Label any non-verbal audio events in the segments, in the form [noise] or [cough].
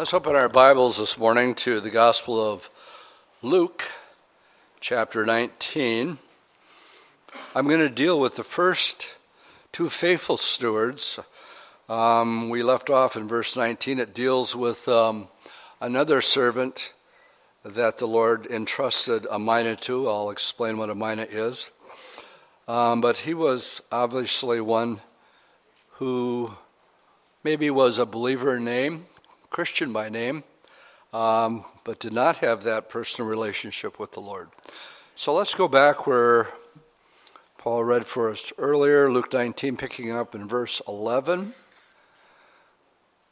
Let's open our Bibles this morning to the Gospel of Luke, chapter 19. I'm going to deal with the first two faithful stewards. Um, we left off in verse 19. It deals with um, another servant that the Lord entrusted a mina to. I'll explain what a mina is. Um, but he was obviously one who maybe was a believer in name Christian by name, um, but did not have that personal relationship with the Lord. So let's go back where Paul read for us earlier, Luke 19, picking up in verse 11.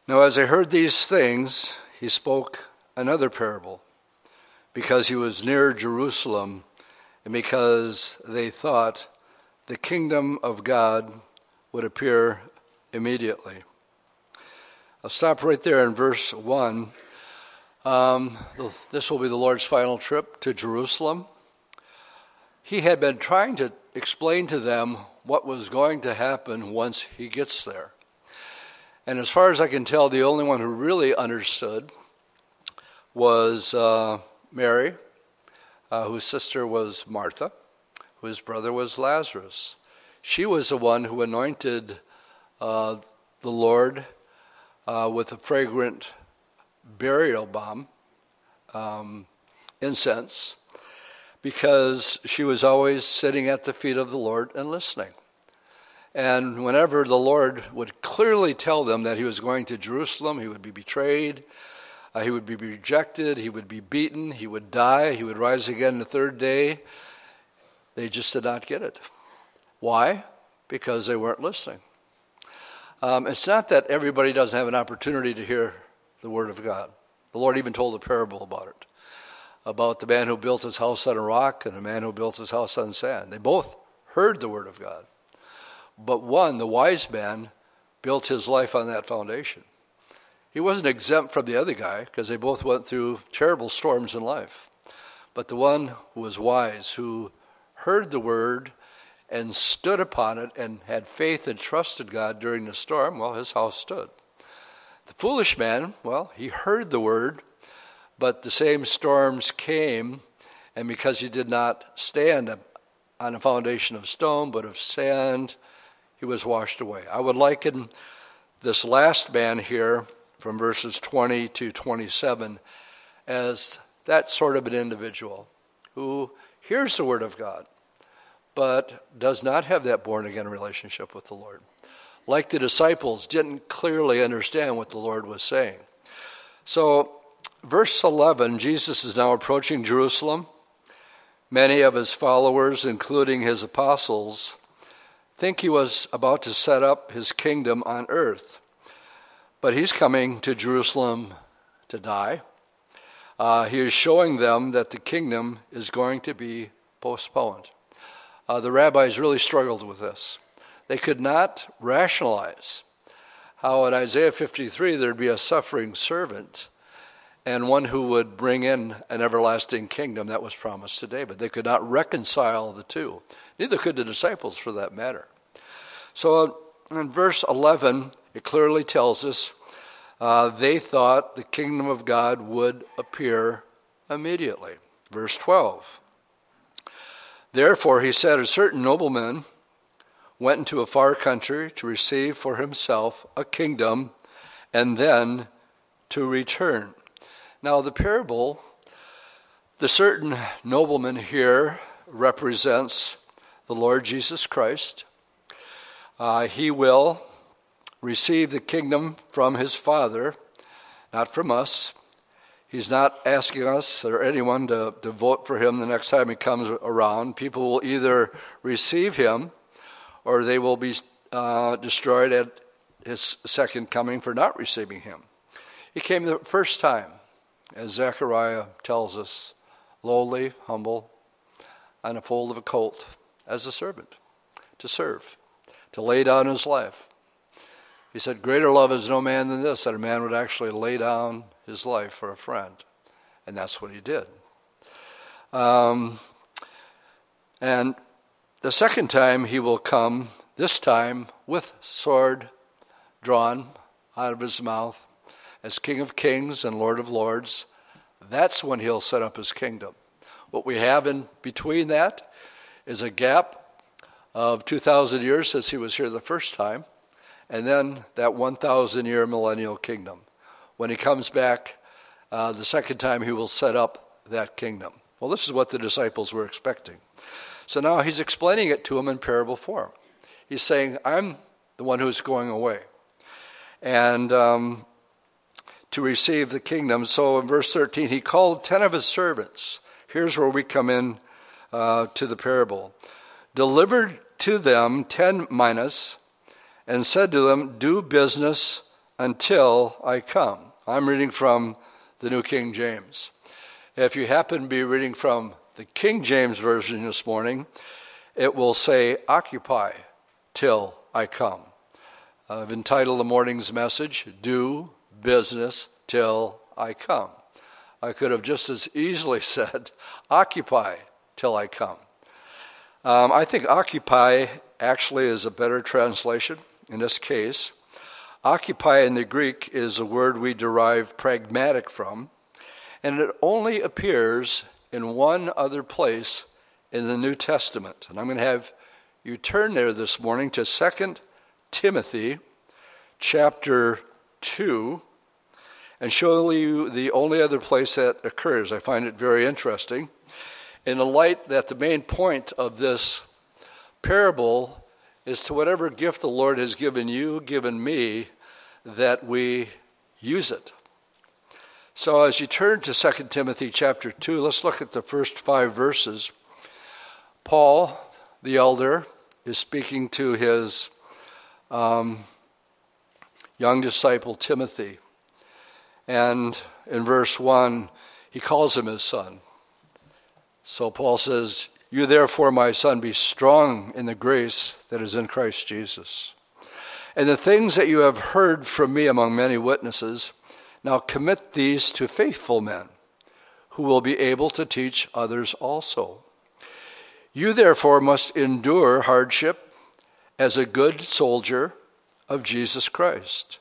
Now, as I heard these things, he spoke another parable, because he was near Jerusalem, and because they thought the kingdom of God would appear immediately. I'll stop right there in verse 1. Um, this will be the Lord's final trip to Jerusalem. He had been trying to explain to them what was going to happen once he gets there. And as far as I can tell, the only one who really understood was uh, Mary, uh, whose sister was Martha, whose brother was Lazarus. She was the one who anointed uh, the Lord uh, with a fragrant burial balm um, incense, because she was always sitting at the feet of the Lord and listening. And whenever the Lord would clearly tell them that he was going to Jerusalem, he would be betrayed, uh, he would be rejected, he would be beaten, he would die, he would rise again the third day, they just did not get it. Why? Because they weren't listening. Um, it's not that everybody doesn't have an opportunity to hear the Word of God. The Lord even told a parable about it about the man who built his house on a rock and the man who built his house on sand. They both heard the Word of God. But one, the wise man, built his life on that foundation. He wasn't exempt from the other guy because they both went through terrible storms in life. But the one who was wise, who heard the Word and stood upon it and had faith and trusted God during the storm, well, his house stood. The foolish man, well, he heard the word, but the same storms came, and because he did not stand on a foundation of stone but of sand, he was washed away. I would liken this last man here from verses 20 to 27 as that sort of an individual who hears the word of God but does not have that born again relationship with the Lord. Like the disciples, didn't clearly understand what the Lord was saying. So, verse 11, Jesus is now approaching Jerusalem. Many of his followers, including his apostles, think he was about to set up his kingdom on earth. But he's coming to Jerusalem to die. Uh, he is showing them that the kingdom is going to be postponed. Uh, the rabbis really struggled with this. They could not rationalize how in Isaiah 53 there'd be a suffering servant and one who would bring in an everlasting kingdom that was promised to David. They could not reconcile the two. Neither could the disciples, for that matter. So in verse 11, it clearly tells us uh, they thought the kingdom of God would appear immediately. Verse 12. Therefore, he said, a certain nobleman went into a far country to receive for himself a kingdom and then to return. Now, the parable, the certain nobleman here represents the Lord Jesus Christ. Uh, he will receive the kingdom from his Father, not from us. He's not asking us or anyone to, to vote for him the next time he comes around. People will either receive him or they will be uh, destroyed at his second coming for not receiving him. He came the first time, as Zechariah tells us, lowly, humble, on a foal of a colt, as a servant, to serve, to lay down his life. He said, Greater love is no man than this, that a man would actually lay down his life for a friend. And that's what he did. Um, and the second time he will come, this time with sword drawn out of his mouth, as King of Kings and Lord of Lords, that's when he'll set up his kingdom. What we have in between that is a gap of 2,000 years since he was here the first time, and then that 1,000 year millennial kingdom. When he comes back uh, the second time, he will set up that kingdom. Well, this is what the disciples were expecting. So now he's explaining it to them in parable form. He's saying, I'm the one who's going away. And um, to receive the kingdom. So in verse 13, he called 10 of his servants. Here's where we come in uh, to the parable. Delivered to them 10 minas and said to them, Do business until I come. I'm reading from the New King James. If you happen to be reading from the King James Version this morning, it will say, Occupy till I come. I've entitled the morning's message, Do Business Till I Come. I could have just as easily [laughs] said, Occupy till I come. Um, I think occupy actually is a better translation in this case. Occupy in the Greek is a word we derive pragmatic from, and it only appears in one other place in the New Testament. And I'm going to have you turn there this morning to 2 Timothy chapter 2 and show you the only other place that occurs. I find it very interesting. In the light that the main point of this parable is to whatever gift the Lord has given you, given me, that we use it. So as you turn to 2 Timothy chapter 2, let's look at the first five verses. Paul, the elder, is speaking to his um, young disciple Timothy. And in verse 1, he calls him his son. So Paul says, You therefore, my son, be strong in the grace that is in Christ Jesus. And the things that you have heard from me among many witnesses, now commit these to faithful men who will be able to teach others also. You therefore must endure hardship as a good soldier of Jesus Christ.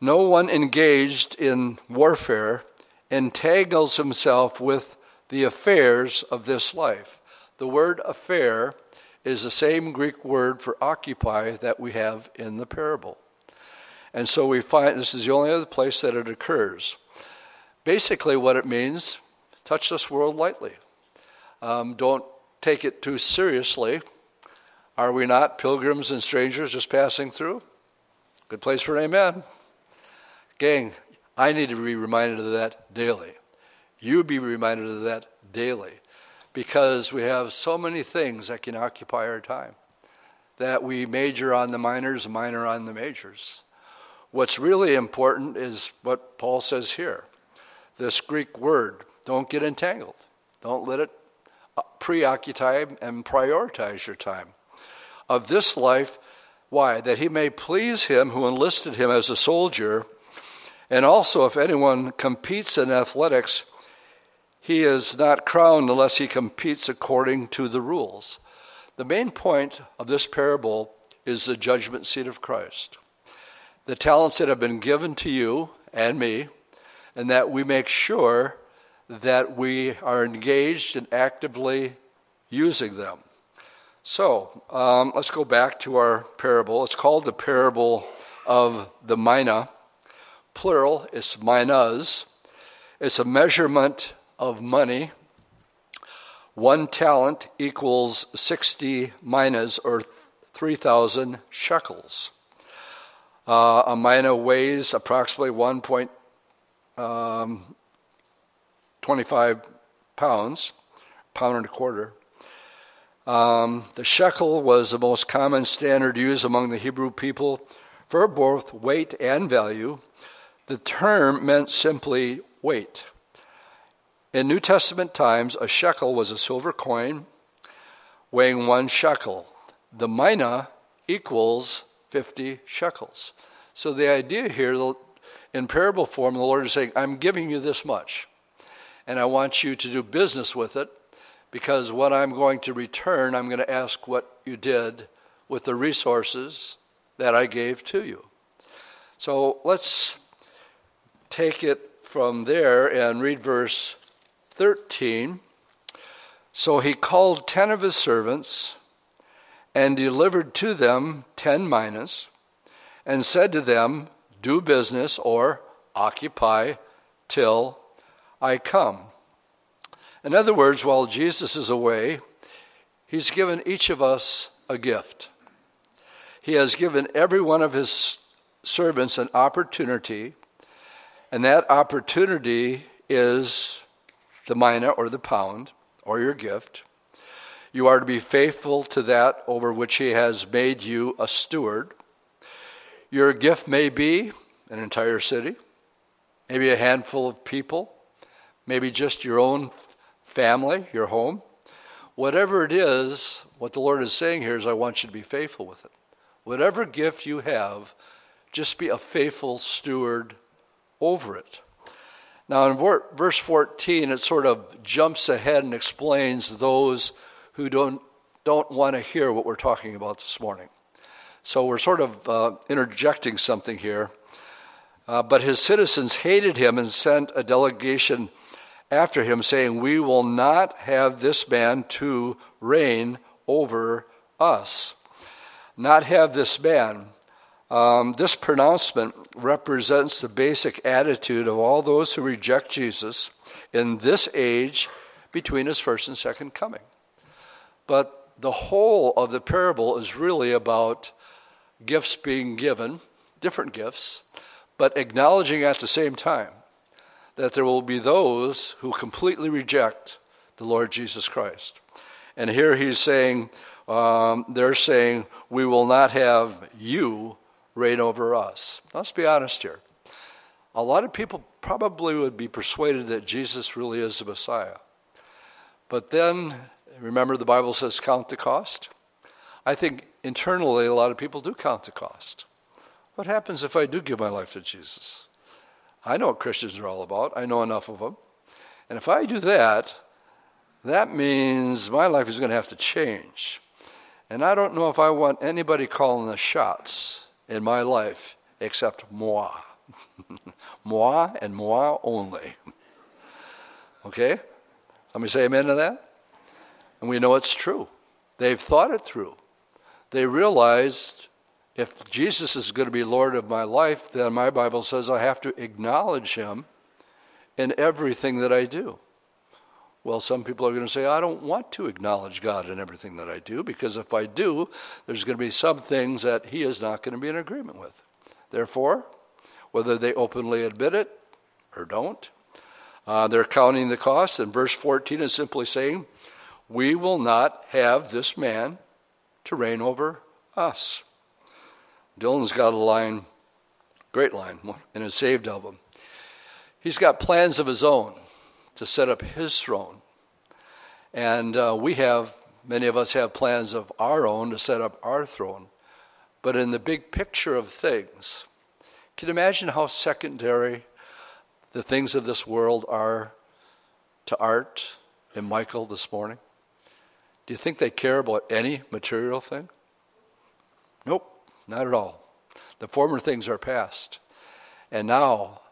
No one engaged in warfare entangles himself with the affairs of this life. The word affair is the same Greek word for occupy that we have in the parable. And so we find this is the only other place that it occurs. Basically, what it means touch this world lightly. Um, don't take it too seriously. Are we not pilgrims and strangers just passing through? Good place for an amen. Gang, I need to be reminded of that daily. You be reminded of that daily because we have so many things that can occupy our time that we major on the minors, minor on the majors. What's really important is what Paul says here this Greek word don't get entangled, don't let it preoccupy and prioritize your time. Of this life, why? That he may please him who enlisted him as a soldier. And also, if anyone competes in athletics, he is not crowned unless he competes according to the rules. The main point of this parable is the judgment seat of Christ. The talents that have been given to you and me, and that we make sure that we are engaged and actively using them. So um, let's go back to our parable. It's called the parable of the mina. Plural, it's minas. It's a measurement of money. One talent equals 60 minas or 3,000 shekels. Uh, a mina weighs approximately 1.25 um, pounds, pound and a quarter. Um, the shekel was the most common standard used among the Hebrew people for both weight and value. The term meant simply weight. In New Testament times, a shekel was a silver coin weighing one shekel. The mina equals 50 shekels. So the idea here, in parable form, the Lord is saying, I'm giving you this much, and I want you to do business with it because what I'm going to return, I'm going to ask what you did with the resources that I gave to you. So let's take it from there and read verse 13. So he called ten of his servants and delivered to them ten minas and said to them, Do business or occupy till I come. In other words, while Jesus is away, he's given each of us a gift. He has given every one of his servants an opportunity, and that opportunity is the mina or the pound or your gift. You are to be faithful to that over which He has made you a steward. Your gift may be an entire city, maybe a handful of people, maybe just your own family, your home. Whatever it is, what the Lord is saying here is, I want you to be faithful with it. Whatever gift you have, just be a faithful steward over it. Now, in verse 14, it sort of jumps ahead and explains those who don't, don't want to hear what we're talking about this morning. So we're sort of uh, interjecting something here. Uh, but his citizens hated him and sent a delegation after him, saying, We will not have this man to reign over us. Not have this man. Um, this pronouncement represents the basic attitude of all those who reject Jesus in this age between his first and second coming. But the whole of the parable is really about gifts being given, different gifts, but acknowledging at the same time that there will be those who completely reject the Lord Jesus Christ. And here he's saying, um, they're saying, we will not have you reign over us. Let's be honest here. A lot of people probably would be persuaded that Jesus really is the Messiah. But then, remember the Bible says, count the cost? I think internally a lot of people do count the cost. What happens if I do give my life to Jesus? I know what Christians are all about, I know enough of them. And if I do that, that means my life is going to have to change. And I don't know if I want anybody calling the shots in my life except moi. [laughs] moi and moi only. Okay? Let me say amen to that. And we know it's true. They've thought it through. They realized if Jesus is going to be Lord of my life, then my Bible says I have to acknowledge him in everything that I do. Well, some people are going to say, I don't want to acknowledge God in everything that I do, because if I do, there's going to be some things that He is not going to be in agreement with. Therefore, whether they openly admit it or don't, uh, they're counting the cost. And verse 14 is simply saying, We will not have this man to reign over us. Dylan's got a line, great line, in his saved album. He's got plans of his own to set up his throne. And uh, we have, many of us have plans of our own to set up our throne. But in the big picture of things, can you imagine how secondary the things of this world are to Art and Michael this morning? Do you think they care about any material thing? Nope, not at all. The former things are past. And now,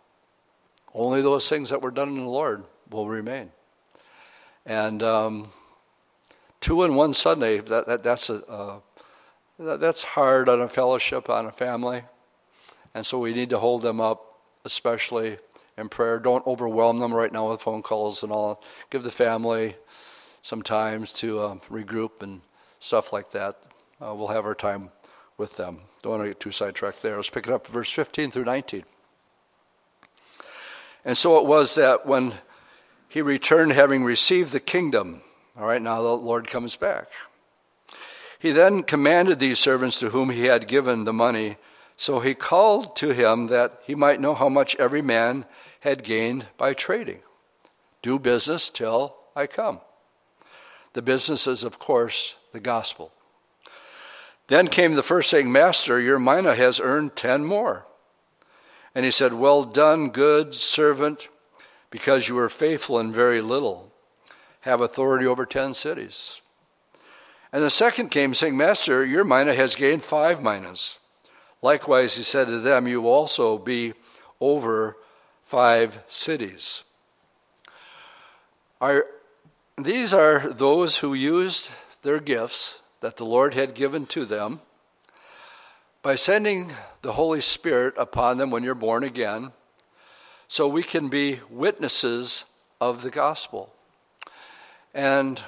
only those things that were done in the Lord will remain. And um, two in one Sunday, that, that that's, a, uh, that, that's hard on a fellowship, on a family. And so we need to hold them up, especially in prayer. Don't overwhelm them right now with phone calls and all. Give the family some times to uh, regroup and stuff like that. Uh, we'll have our time with them. Don't want to get too sidetracked there. Let's pick it up verse 15 through 19. And so it was that when he returned having received the kingdom. All right, now the Lord comes back. He then commanded these servants to whom he had given the money. So he called to him that he might know how much every man had gained by trading. Do business till I come. The business is, of course, the gospel. Then came the first saying, Master, your mina has earned ten more. And he said, Well done, good servant because you were faithful in very little, have authority over ten cities. And the second came, saying, Master, your mina has gained five minas. Likewise, he said to them, You will also be over five cities. Are, these are those who used their gifts that the Lord had given to them by sending the Holy Spirit upon them when you're born again, so we can be witnesses of the gospel. And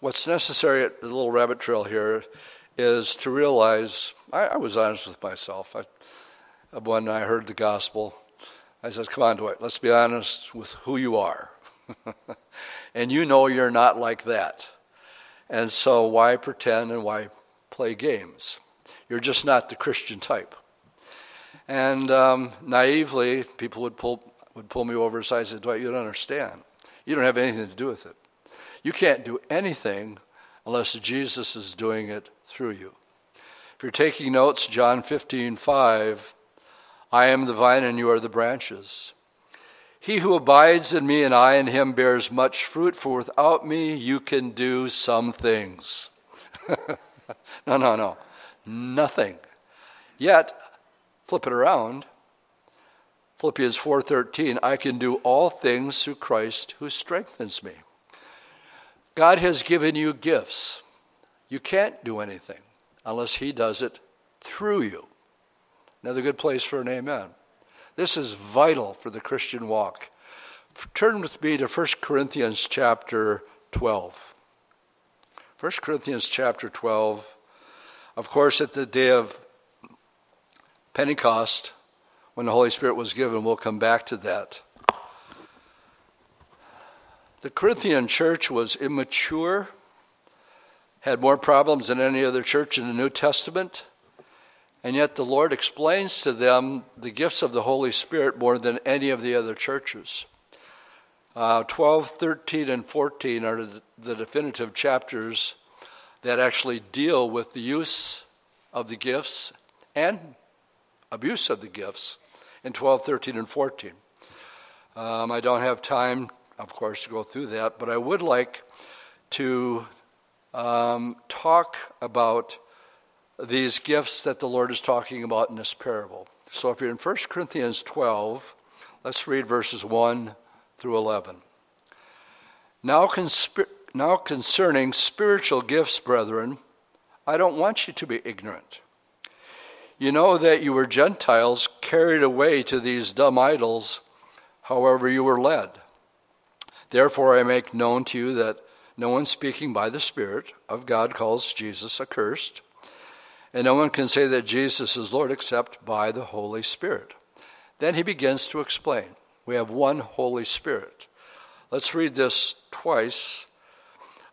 what's necessary at the little rabbit trail here is to realize I, I was honest with myself. I, when I heard the gospel, I said, Come on, Dwight, let's be honest with who you are. [laughs] and you know you're not like that. And so why pretend and why play games? You're just not the Christian type. And um, naively, people would pull, would pull me over aside and say, Dwight, you don't understand. You don't have anything to do with it. You can't do anything unless Jesus is doing it through you. If you're taking notes, John 15, 5, I am the vine and you are the branches. He who abides in me and I in him bears much fruit, for without me you can do some things. [laughs] no, no, no. Nothing. Yet, flip it around. Philippians 4:13, I can do all things through Christ who strengthens me. God has given you gifts. You can't do anything unless he does it through you. Another good place for an amen. This is vital for the Christian walk. Turn with me to 1 Corinthians chapter 12. 1 Corinthians chapter 12. Of course, at the day of Pentecost, when the Holy Spirit was given, we'll come back to that. The Corinthian church was immature, had more problems than any other church in the New Testament. And yet the Lord explains to them the gifts of the Holy Spirit more than any of the other churches. Uh, 12, 13, and 14 are the definitive chapters that actually deal with the use of the gifts and abuse of the gifts in 12, 13, and 14. Um, I don't have time, of course, to go through that, but I would like to um, talk about these gifts that the Lord is talking about in this parable. So if you're in 1 Corinthians 12, let's read verses 1 through 11. Now, now concerning spiritual gifts, brethren, I don't want you to be ignorant. You know that you were Gentiles carried away to these dumb idols, however you were led. Therefore, I make known to you that no one speaking by the Spirit of God calls Jesus accursed and no one can say that Jesus is Lord except by the Holy Spirit. Then he begins to explain. We have one Holy Spirit. Let's read this twice.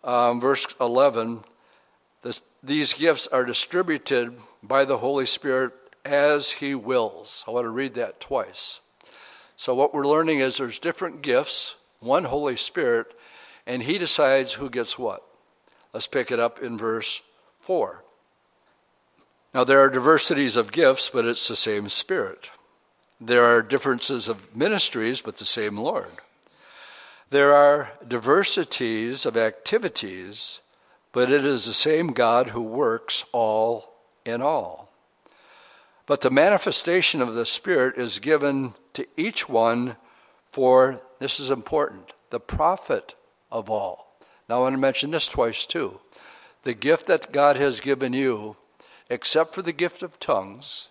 Um, verse 11 this, These gifts are distributed by the Holy Spirit as he wills. I want to read that twice. So, what we're learning is there's different gifts, one Holy Spirit, and he decides who gets what. Let's pick it up in verse 4. Now, there are diversities of gifts, but it's the same Spirit. There are differences of ministries, but the same Lord. There are diversities of activities, but it is the same God who works all in all. But the manifestation of the Spirit is given to each one for, this is important, the profit of all. Now, I want to mention this twice too. The gift that God has given you except for the gift of tongues,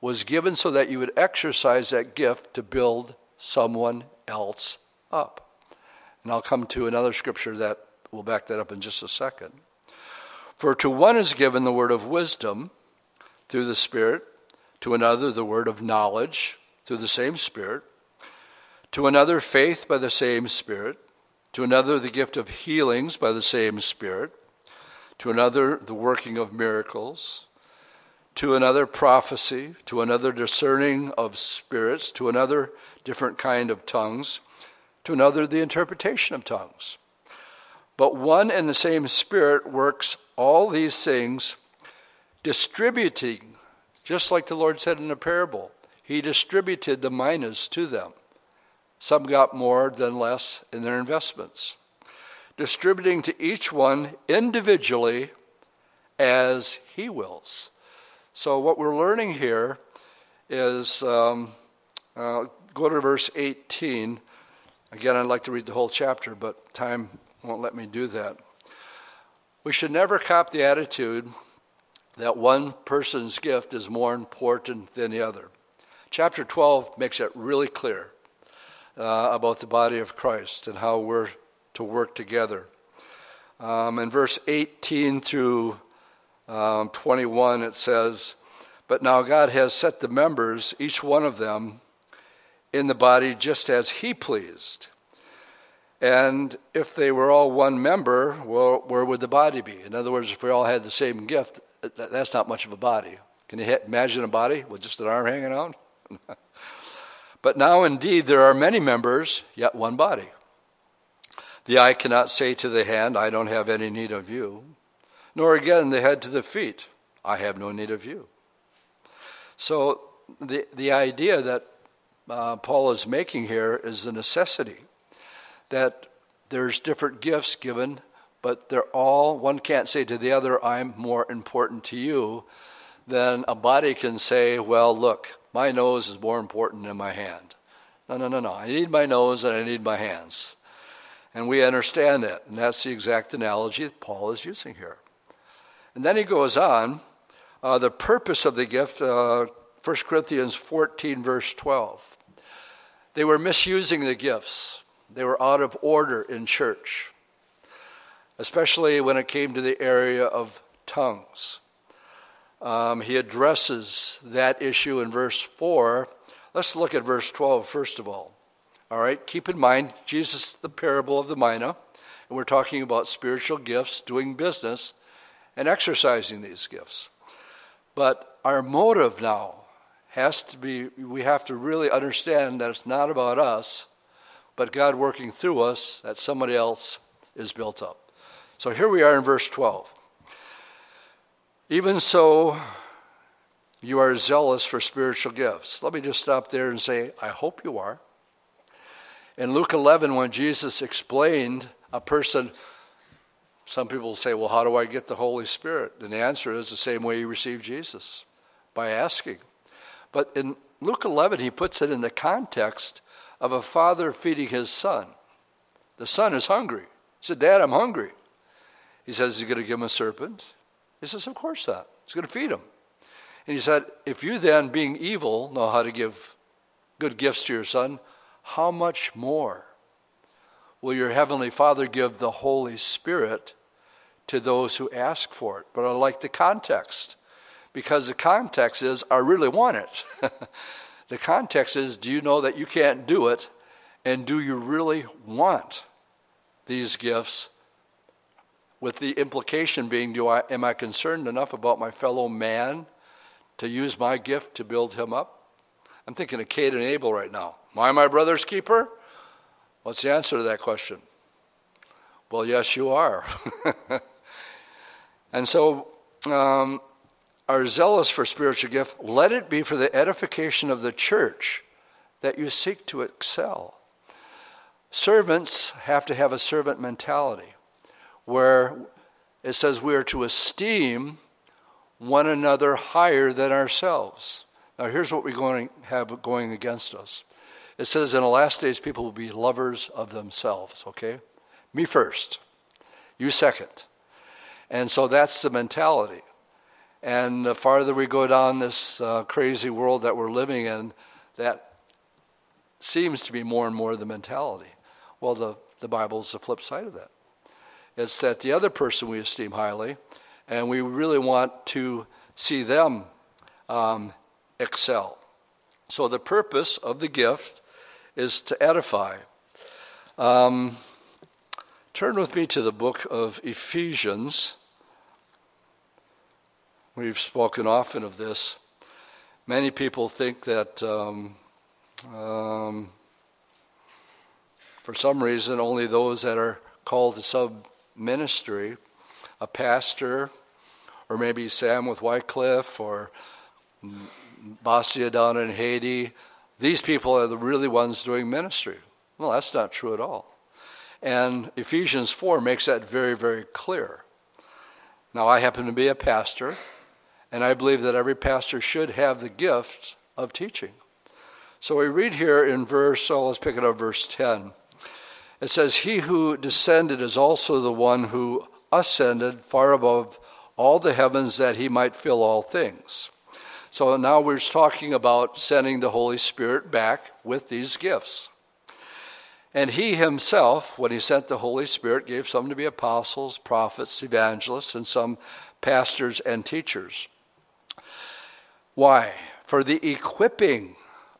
was given so that you would exercise that gift to build someone else up. And I'll come to another scripture that will back that up in just a second. For to one is given the word of wisdom through the Spirit, to another the word of knowledge through the same Spirit, to another faith by the same Spirit, to another the gift of healings by the same Spirit, to another the working of miracles to another prophecy, to another discerning of spirits, to another different kind of tongues, to another the interpretation of tongues. But one and the same Spirit works all these things, distributing, just like the Lord said in the parable. He distributed the minas to them. Some got more than less in their investments, distributing to each one individually as He wills. So, what we're learning here is um, uh, go to verse 18. Again, I'd like to read the whole chapter, but time won't let me do that. We should never cop the attitude that one person's gift is more important than the other. Chapter 12 makes it really clear uh, about the body of Christ and how we're to work together. Um, in verse 18 through um, 21, it says, But now God has set the members, each one of them, in the body just as He pleased. And if they were all one member, well, where would the body be? In other words, if we all had the same gift, that's not much of a body. Can you imagine a body with just an arm hanging out? [laughs] but now indeed there are many members, yet one body. The eye cannot say to the hand, I don't have any need of you, nor again the head to the feet, I have no need of you. So the, the idea that uh, Paul is making here is the necessity that there's different gifts given, but they're all, one can't say to the other, I'm more important to you, than a body can say, well, look, my nose is more important than my hand. No, no, no, no. I need my nose and I need my hands. And we understand that. And that's the exact analogy that Paul is using here. And then he goes on uh, the purpose of the gift, uh, 1 Corinthians 14, verse 12. They were misusing the gifts, they were out of order in church, especially when it came to the area of tongues. Um, he addresses that issue in verse 4. Let's look at verse 12 first of all. All right, keep in mind, Jesus, the parable of the mina, and we're talking about spiritual gifts, doing business, and exercising these gifts. But our motive now has to be, we have to really understand that it's not about us, but God working through us, that somebody else is built up. So here we are in verse 12. Even so, you are zealous for spiritual gifts. Let me just stop there and say, I hope you are. In Luke 11, when Jesus explained a person, some people say, Well, how do I get the Holy Spirit? And the answer is the same way you receive Jesus by asking. But in Luke 11, he puts it in the context of a father feeding his son. The son is hungry. He said, Dad, I'm hungry. He says, He's going to give him a serpent. He says, Of course not. He's going to feed him. And he said, If you then, being evil, know how to give good gifts to your son, how much more will your heavenly Father give the Holy Spirit to those who ask for it? But I like the context because the context is, I really want it. [laughs] the context is, do you know that you can't do it? And do you really want these gifts with the implication being, do I, am I concerned enough about my fellow man to use my gift to build him up? I'm thinking of Cain and Abel right now. Am I my brother's keeper? What's the answer to that question? Well, yes, you are. [laughs] and so, um, are zealous for spiritual gift, let it be for the edification of the church that you seek to excel. Servants have to have a servant mentality where it says we are to esteem one another higher than ourselves. Now, here's what we're going to have going against us. It says in the last days, people will be lovers of themselves, okay? Me first, you second. And so that's the mentality. And the farther we go down this uh, crazy world that we're living in, that seems to be more and more the mentality. Well, the, the Bible is the flip side of that. It's that the other person we esteem highly, and we really want to see them um, excel. So the purpose of the gift is to edify. Um, turn with me to the book of Ephesians. We've spoken often of this. Many people think that um, um, for some reason only those that are called to sub ministry, a pastor, or maybe Sam with Wycliffe, or Basia down in Haiti, these people are the really ones doing ministry. Well, that's not true at all. And Ephesians 4 makes that very, very clear. Now, I happen to be a pastor, and I believe that every pastor should have the gift of teaching. So we read here in verse, so let's pick it up, verse 10. It says, He who descended is also the one who ascended far above all the heavens that he might fill all things. So now we're talking about sending the Holy Spirit back with these gifts. And he himself, when he sent the Holy Spirit, gave some to be apostles, prophets, evangelists, and some pastors and teachers. Why? For the equipping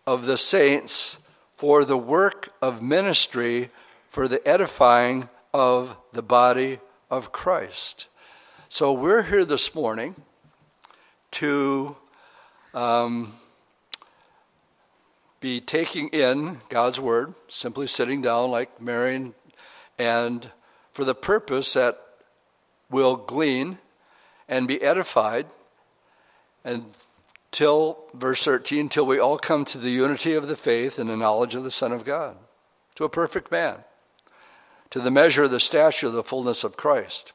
of the saints for the work of ministry, for the edifying of the body of Christ. So we're here this morning to um, be taking in God's Word, simply sitting down like Mary, and for the purpose that we'll glean and be edified until, verse 13, till we all come to the unity of the faith and the knowledge of the Son of God, to a perfect man, to the measure of the stature of the fullness of Christ.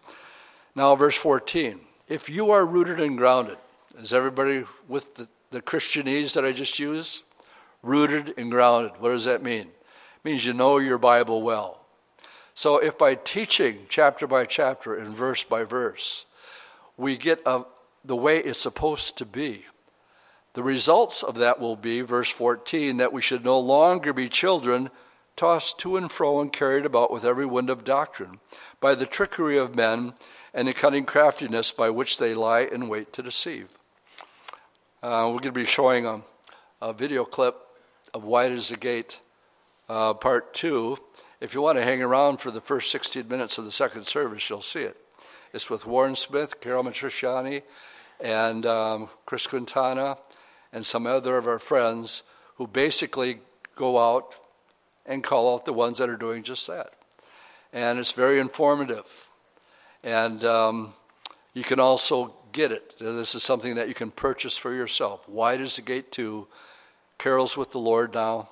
Now, verse 14, if you are rooted and grounded, is everybody with the, the Christianese that I just used? Rooted and grounded. What does that mean? It means you know your Bible well. So if by teaching chapter by chapter and verse by verse, we get a, the way it's supposed to be, the results of that will be, verse 14, that we should no longer be children tossed to and fro and carried about with every wind of doctrine by the trickery of men and the cunning craftiness by which they lie in wait to deceive. Uh, we're going to be showing a, a, video clip of Wide is the Gate, uh, part two. If you want to hang around for the first 16 minutes of the second service, you'll see it. It's with Warren Smith, Caryl Matrisciana, and um, Chris Quintana, and some other of our friends who basically go out and call out the ones that are doing just that. And it's very informative. And um, you can also get it. This is something that you can purchase for yourself. Wide is the gate to Caryl's with the Lord now,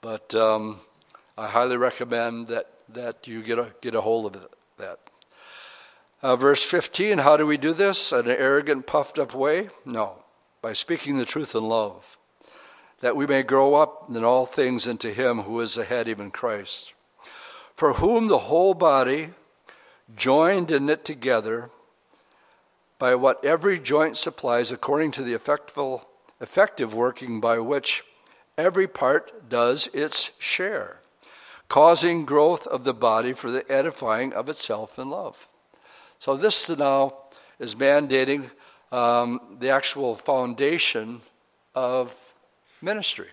but um, I highly recommend that, that you get a, get a hold of that. Uh, verse 15 How do we do this? In an arrogant, puffed up way? No, by speaking the truth in love, that we may grow up in all things into Him who is the head, even Christ, for whom the whole body, joined and knit together, by what every joint supplies according to the effective, effective working by which every part does its share, causing growth of the body for the edifying of itself in love. So, this now is mandating um, the actual foundation of ministry.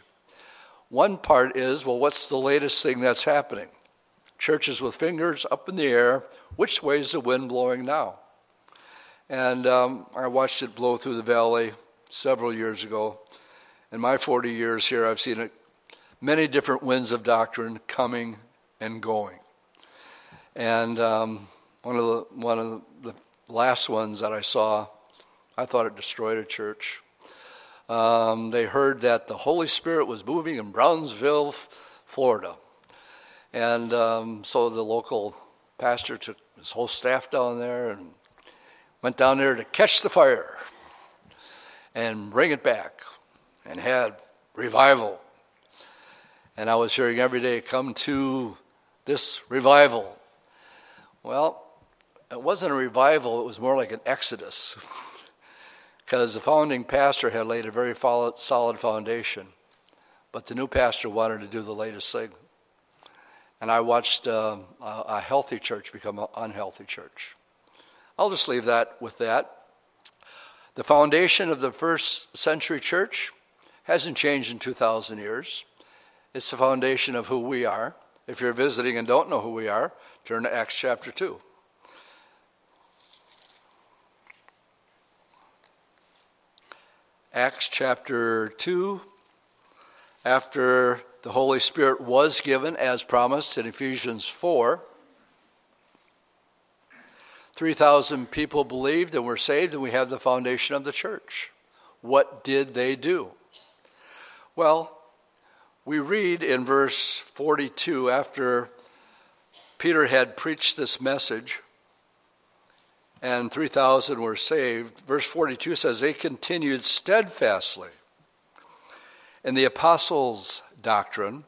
One part is well, what's the latest thing that's happening? Churches with fingers up in the air, which way is the wind blowing now? And um, I watched it blow through the valley several years ago. In my 40 years here, I've seen it, many different winds of doctrine coming and going. And um, one of the one of the last ones that I saw, I thought it destroyed a church. Um, they heard that the Holy Spirit was moving in Brownsville, Florida, and um, so the local pastor took his whole staff down there and went down there to catch the fire and bring it back and had revival. And I was hearing every day, come to this revival. Well, it wasn't a revival, it was more like an exodus. [laughs] Because the founding pastor had laid a very solid foundation, but the new pastor wanted to do the latest thing. And I watched uh, a healthy church become an unhealthy church. I'll just leave that with that. The foundation of the first century church hasn't changed in 2,000 years. It's the foundation of who we are. If you're visiting and don't know who we are, turn to Acts chapter 2. Acts chapter 2, after the Holy Spirit was given as promised in Ephesians 4, 3,000 people believed and were saved, and we have the foundation of the church. What did they do? Well, we read in verse 42 after Peter had preached this message and 3,000 were saved, verse 42 says, They continued steadfastly in the apostles' doctrine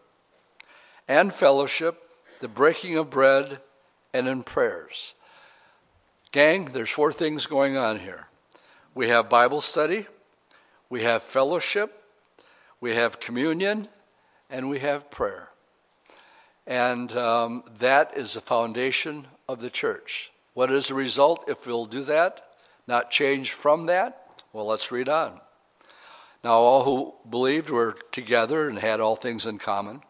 and fellowship, the breaking of bread, and in prayers. Gang, there's four things going on here. We have Bible study, we have fellowship, we have communion, and we have prayer. And um, that is the foundation of the church. What is the result if we'll do that? Not change from that? Well, let's read on. Now, all who believed were together and had all things in common.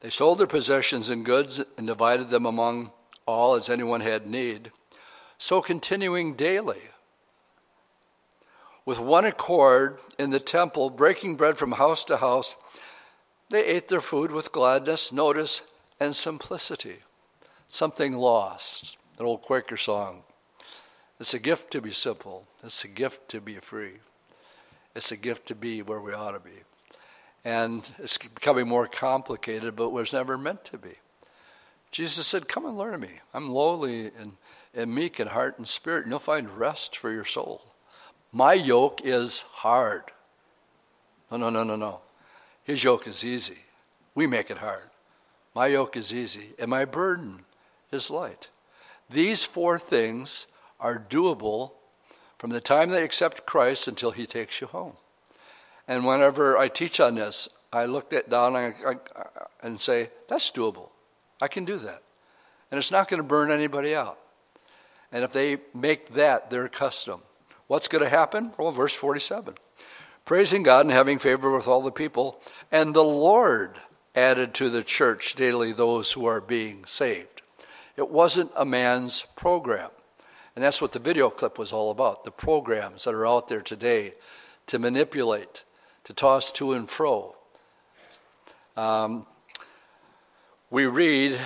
They sold their possessions and goods and divided them among all as anyone had need. So, continuing daily with one accord in the temple, breaking bread from house to house, they ate their food with gladness, notice, and simplicity. Something lost. An old Quaker song. It's a gift to be simple. It's a gift to be free. It's a gift to be where we ought to be. And it's becoming more complicated, but was never meant to be. Jesus said, Come and learn of me. I'm lowly and, and meek in heart and spirit, and you'll find rest for your soul. My yoke is hard. No, no, no, no, no. His yoke is easy. We make it hard. My yoke is easy, and my burden is light. These four things are doable from the time they accept Christ until He takes you home. And whenever I teach on this, I look at down and, I, and say, that's doable. I can do that. And it's not going to burn anybody out. And if they make that their custom, what's going to happen? Well, verse 47 praising God and having favor with all the people, and the Lord added to the church daily those who are being saved. It wasn't a man's program. And that's what the video clip was all about the programs that are out there today to manipulate, to toss to and fro. Um, we read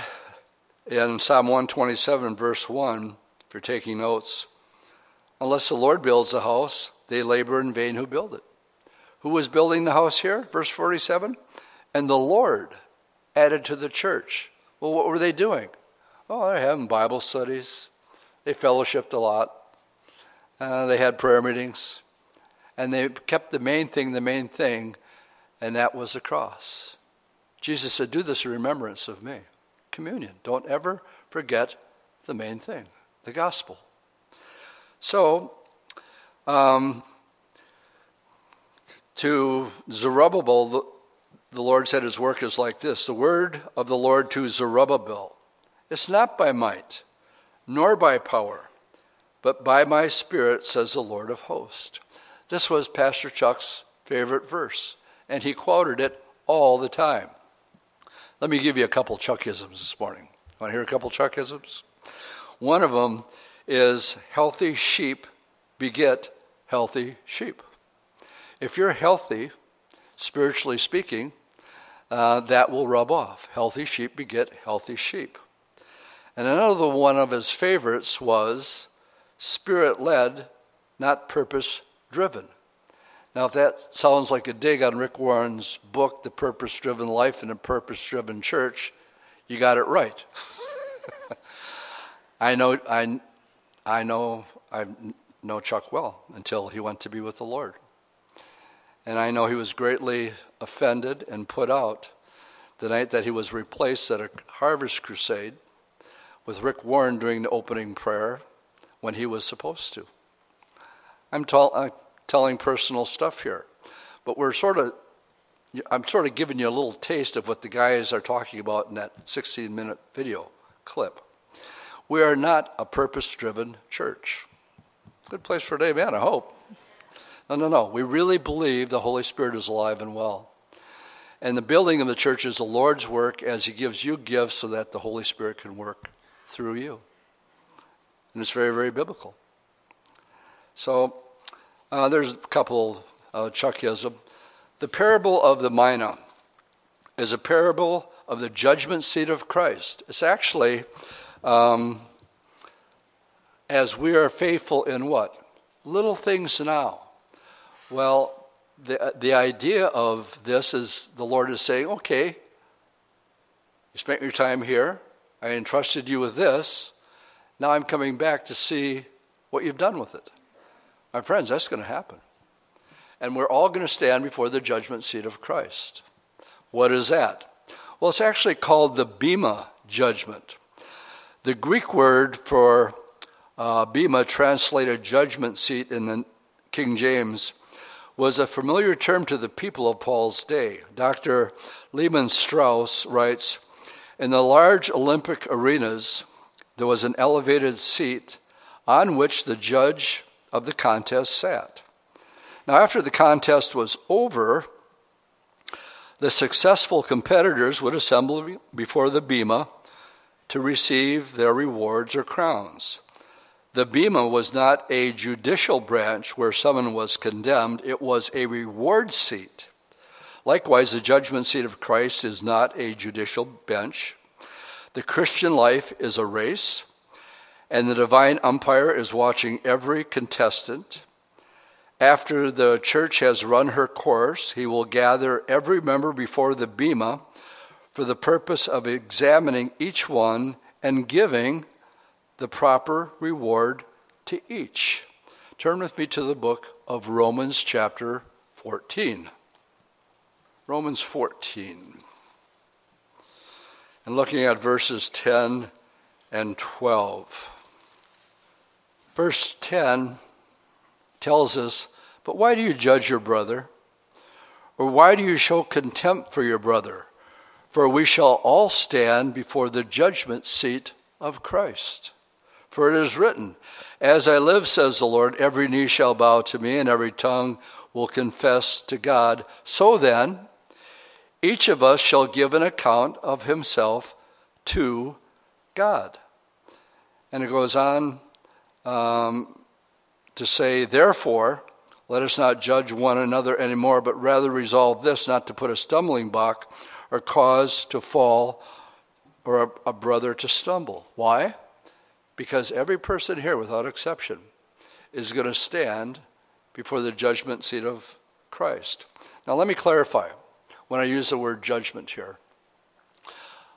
in Psalm 127, verse 1, if you're taking notes, unless the Lord builds the house, they labor in vain who build it. Who was building the house here? Verse 47. And the Lord added to the church. Well, what were they doing? Oh, they're having Bible studies, they fellowshipped a lot. Uh, they had prayer meetings. And they kept the main thing the main thing, and that was the cross. Jesus said, Do this in remembrance of me. Communion. Don't ever forget the main thing, the gospel. So, um, to Zerubbabel, the, the Lord said his work is like this the word of the Lord to Zerubbabel. It's not by might, nor by power, but by my Spirit, says the Lord of hosts. This was Pastor Chuck's favorite verse, and he quoted it all the time. Let me give you a couple Chuckisms this morning. Want to hear a couple Chuckisms? One of them is healthy sheep beget healthy sheep. If you're healthy, spiritually speaking, uh, that will rub off. Healthy sheep beget healthy sheep. And another one of his favorites was spirit led, not purpose driven. Now, if that sounds like a dig on Rick Warren's book, The Purpose Driven Life in a Purpose Driven Church, you got it right. [laughs] I know, I, I know, I know Chuck well until he went to be with the Lord. And I know he was greatly offended and put out the night that he was replaced at a harvest crusade with Rick Warren during the opening prayer when he was supposed to. I'm, uh, telling personal stuff here, but we're sort of, I'm sort of giving you a little taste of what the guys are talking about in that 16 minute video clip. We are not a purpose driven church. Good place for an amen, I hope. No, no, no. We really believe the Holy Spirit is alive and well. And the building of the church is the Lord's work as He gives you gifts so that the Holy Spirit can work through you. And it's very, very biblical. So uh, there's a couple uh, Chuckism. The parable of the mina is a parable of the judgment seat of Christ. It's actually um, as we are faithful in what? Little things now. Well, the, the idea of this is the Lord is saying, okay, you spent your time here, I entrusted you with this. Now I'm coming back to see what you've done with it. My friends, that's going to happen. and we're all going to stand before the judgment seat of Christ. What is that? Well, it's actually called the Bema judgment. The Greek word for uh, Bema, translated judgment seat in the King James, was a familiar term to the people of Paul's day. Dr. Lehman Strauss writes In the large Olympic arenas, there was an elevated seat on which the judge of the contest sat. Now, after the contest was over, the successful competitors would assemble before the Bema to receive their rewards or crowns. The Bema was not a judicial branch where someone was condemned, it was a reward seat. Likewise, the judgment seat of Christ is not a judicial bench. The Christian life is a race, and the divine umpire is watching every contestant. After the church has run her course, he will gather every member before the Bema for the purpose of examining each one and giving the proper reward to each. Turn with me to the book of Romans, chapter 14. Romans 14. And looking at verses 10 and 12. Verse 10 tells us, But why do you judge your brother? Or why do you show contempt for your brother? For we shall all stand before the judgment seat of Christ. For it is written, As I live, says the Lord, every knee shall bow to me, and every tongue will confess to God. So then, each of us shall give an account of himself to God. And it goes on um, to say, Therefore, let us not judge one another anymore, but rather resolve this not to put a stumbling block or cause to fall or a, a brother to stumble. Why? Because every person here, without exception, is going to stand before the judgment seat of Christ. Now, let me clarify when I use the word judgment here.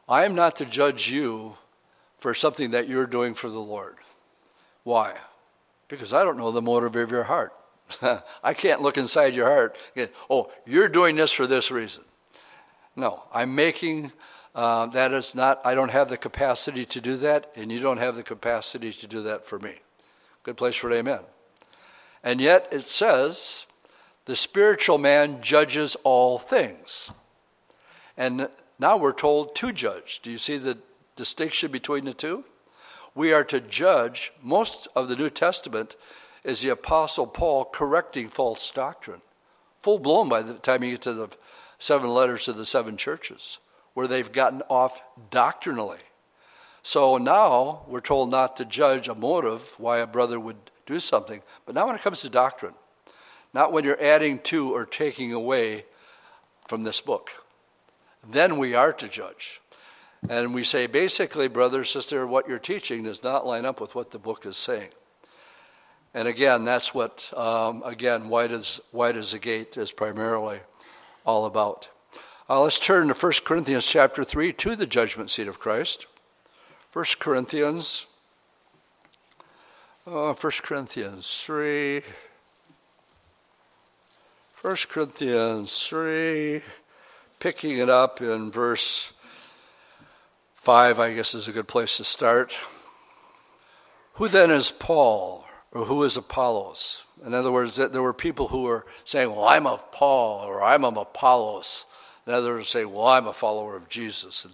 I am not to judge you for something that you're doing for the Lord. Why? Because I don't know the motive of your heart. [laughs] I can't look inside your heart. Oh, you're doing this for this reason. No, I'm making uh, that is not, I don't have the capacity to do that, and you don't have the capacity to do that for me. Good place for an amen. And yet it says, the spiritual man judges all things. And now we're told to judge. Do you see the distinction between the two? we are to judge. Most of the New Testament is the Apostle Paul correcting false doctrine, full blown by the time you get to the seven letters to the seven churches, where they've gotten off doctrinally. So now we're told not to judge a motive why a brother would do something, but now when it comes to doctrine, not when you're adding to or taking away from this book, then we are to judge. And we say, basically, brother, sister, what you're teaching does not line up with what the book is saying. And again, that's what, um, again, white as, Wide Is the Gate is primarily all about. Uh, let's turn to 1 Corinthians chapter 3 to the judgment seat of Christ. 1 Corinthians, uh, 1 Corinthians 3. 1 Corinthians 3, picking it up in verse 5, I guess, is a good place to start. Who then is Paul, or who is Apollos? In other words, there were people who were saying, Well, I'm of Paul, or I'm of Apollos. And others say, Well, I'm a follower of Jesus. And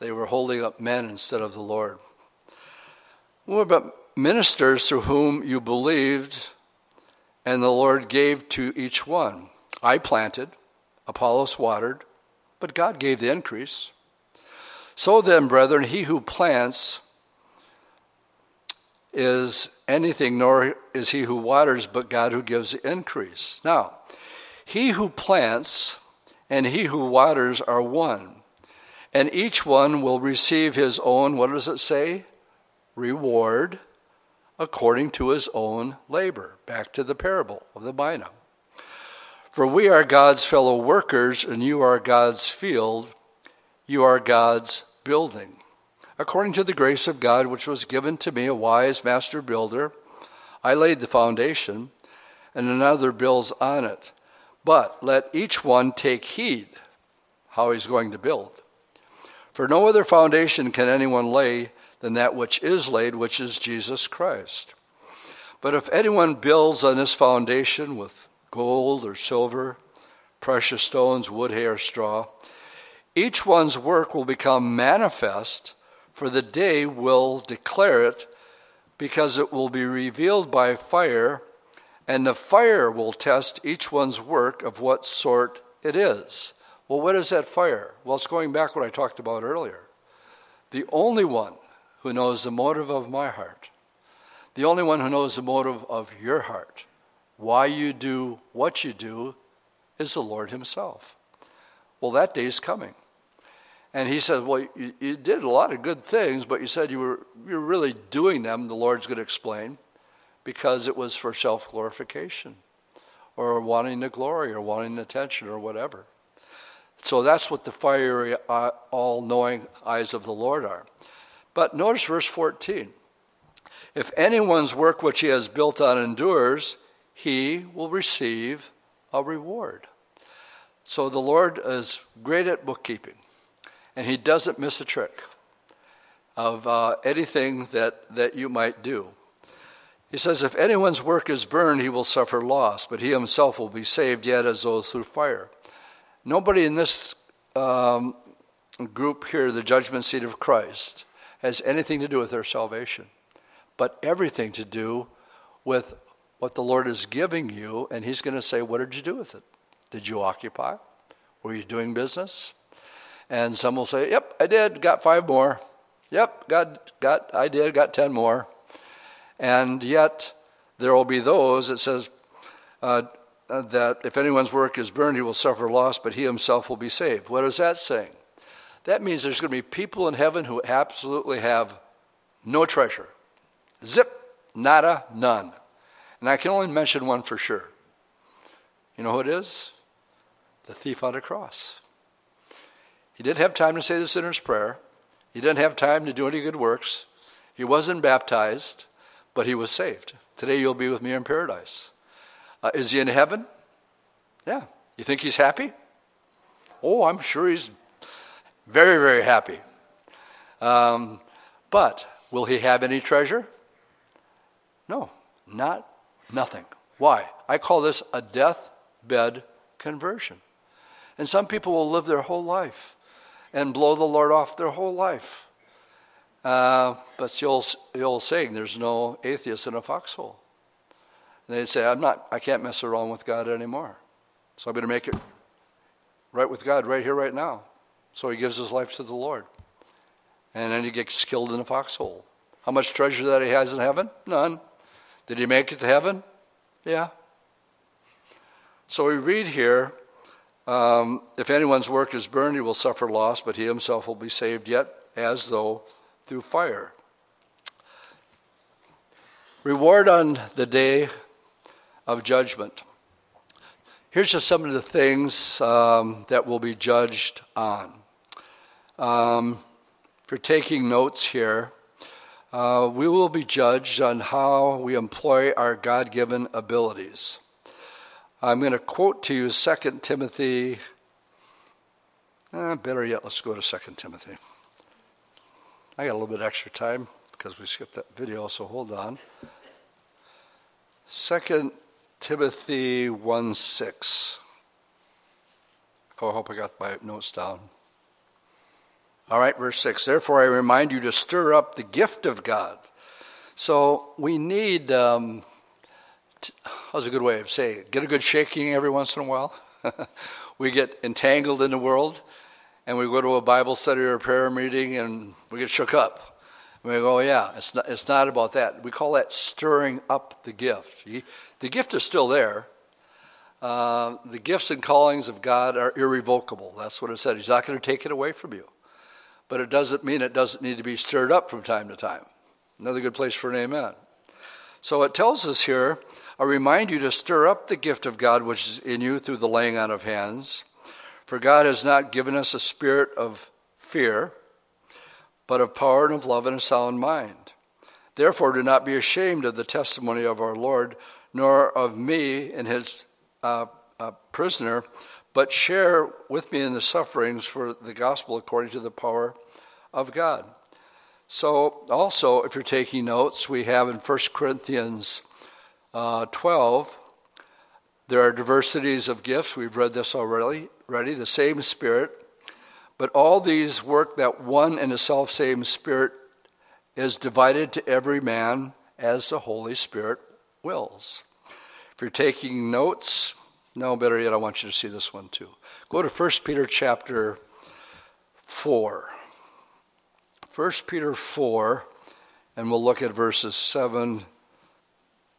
they were holding up men instead of the Lord. What about ministers through whom you believed, and the Lord gave to each one? I planted, Apollos watered, but God gave the increase. So then, brethren, he who plants is anything, nor is he who waters, but God who gives the increase. Now, he who plants and he who waters are one, and each one will receive his own, what does it say? Reward according to his own labor. Back to the parable of the mina. For we are God's fellow workers, and you are God's field, you are God's building. According to the grace of God, which was given to me, a wise master builder, I laid the foundation, and another builds on it. But let each one take heed how he's going to build. For no other foundation can anyone lay than that which is laid, which is Jesus Christ. But if anyone builds on this foundation with gold or silver, precious stones, wood, hay, or straw, each one's work will become manifest, for the day will declare it, because it will be revealed by fire, and the fire will test each one's work of what sort it is. Well, what is that fire? Well, it's going back what I talked about earlier. The only one who knows the motive of my heart, the only one who knows the motive of your heart, why you do what you do, is the Lord Himself. Well, that day is coming. And he says, Well, you, you, did a lot of good things, but you said you were, you were really doing them, the Lord's going to explain, because it was for self glorification or wanting the glory or wanting attention or whatever. So that's what the fiery, uh, all knowing eyes of the Lord are. But notice verse 14. If anyone's work which he has built on endures, he will receive a reward. So the Lord is great at bookkeeping, and he doesn't miss a trick of uh, anything that, that you might do. He says, If anyone's work is burned, he will suffer loss, but he himself will be saved, yet as though through fire. Nobody in this um, group here, the judgment seat of Christ, has anything to do with their salvation, but everything to do with what the Lord is giving you, and He's going to say, What did you do with it? Did you occupy? Were you doing business? And some will say, Yep, I did, got five more. Yep, got, got, I did, got ten more. And yet, there will be those that says uh, that if anyone's work is burned, he will suffer loss, but he himself will be saved. What is that saying? That means there's going to be people in heaven who absolutely have no treasure. Zip, nada, none. And I can only mention one for sure. You know who it is? The thief on the cross. He didn't have time to say the sinner's prayer. He didn't have time to do any good works. He wasn't baptized, but he was saved. Today you'll be with me in paradise. Uh, is he in heaven? Yeah. You think he's happy? Oh, I'm sure he's very, very happy. Um, but will he have any treasure? No, not nothing. Why? I call this a deathbed conversion. And some people will live their whole life and blow the Lord off their whole life. Uh, but the old, the old saying, there's no atheist in a foxhole. And they'd say, I'm not, I can't mess around with God anymore. So I'm going to make it right with God right here, right now. So he gives his life to the Lord. And then he gets killed in a foxhole. How much treasure that he has in heaven? None. Did he make it to heaven? Yeah. So we read here um, if anyone's work is burned, he will suffer loss, but he himself will be saved, yet as though through fire. Reward on the day of judgment. Here's just some of the things um, that will be judged on. Um, taking notes here, uh, we will be judged on how we employ our God given abilities. I'm going to quote to you 2 Timothy. Eh, better yet, let's go to 2 Timothy. I got a little bit extra time because we skipped that video, so hold on. 2 Timothy 1 6. Oh, I hope I got my notes down. All right, verse 6. Therefore, I remind you to stir up the gift of God. So we need, um, t- how's a good way of saying it? Get a good shaking every once in a while. [laughs] we get entangled in the world and we go to a Bible study or a prayer meeting and we get shook up. And we go, oh, yeah, it's not, it's not about that. We call that stirring up the gift. The gift is still there. Uh, the gifts and callings of God are irrevocable. That's what it said. He's not going to take it away from you. But it doesn't mean it doesn't need to be stirred up from time to time. Another good place for an amen. So it tells us here I remind you to stir up the gift of God which is in you through the laying on of hands. For God has not given us a spirit of fear, but of power and of love and a sound mind. Therefore, do not be ashamed of the testimony of our Lord nor of me in his uh, uh, prisoner, but share with me in the sufferings for the gospel according to the power of God. So, also, if you're taking notes, we have in 1 Corinthians uh, 12, there are diversities of gifts. We've read this already, already, the same Spirit. But all these work that one and the self same Spirit is divided to every man as the Holy Spirit wills. If you're taking notes, no, better yet, I want you to see this one too. Go to 1 Peter chapter 4. 1 Peter 4, and we'll look at verses 7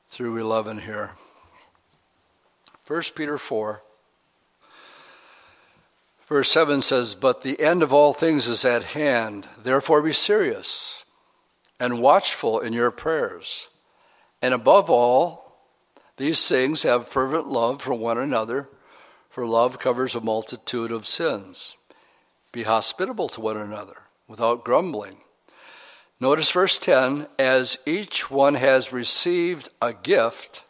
through 11 here. 1 Peter 4. Verse 7 says, But the end of all things is at hand. Therefore be serious and watchful in your prayers. And above all, these things have fervent love for one another, for love covers a multitude of sins. Be hospitable to one another without grumbling. Notice verse 10 as each one has received a gift,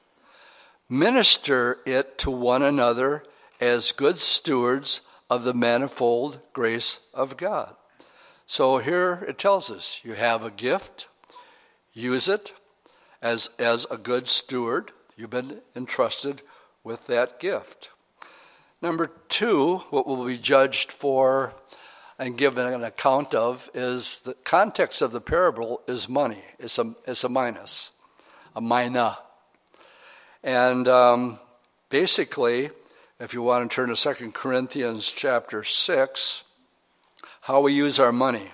minister it to one another as good stewards of the manifold grace of God. So here it tells us you have a gift, use it as, as a good steward. You've been entrusted with that gift. Number two, what will be judged for and given an account of is the context of the parable is money. It's a, it's a minus, a mina. And um, basically, if you want to turn to 2 Corinthians chapter 6, how we use our money.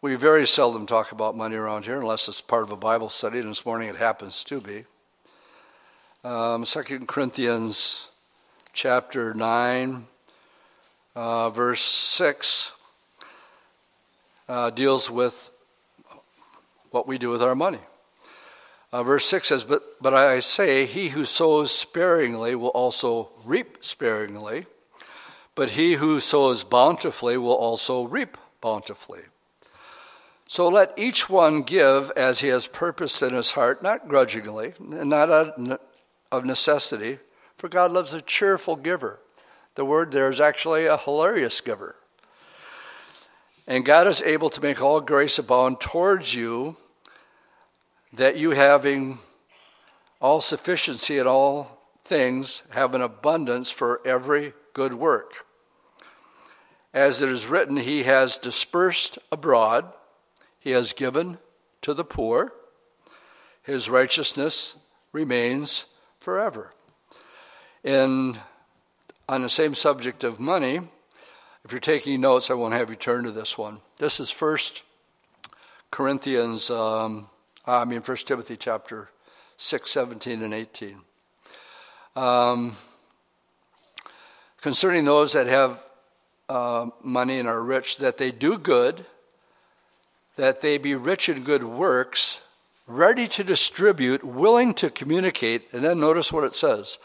We very seldom talk about money around here unless it's part of a Bible study, and this morning it happens to be. Um, 2 Corinthians chapter 9, uh, verse 6, uh, deals with what we do with our money. Uh, verse 6 says, but, but I say, he who sows sparingly will also reap sparingly, but he who sows bountifully will also reap bountifully. So let each one give as he has purposed in his heart, not grudgingly, not of necessity, for God loves a cheerful giver. The word there is actually a hilarious giver. And God is able to make all grace abound towards you that you having all sufficiency in all things have an abundance for every good work. As it is written, He has dispersed abroad, He has given to the poor, His righteousness remains forever. In, on the same subject of money, if you're taking notes, I won't have you turn to this one. This is First Corinthians um, I mean, First Timothy chapter 6, 17, and 18. Um, concerning those that have uh, money and are rich, that they do good, that they be rich in good works, ready to distribute, willing to communicate, and then notice what it says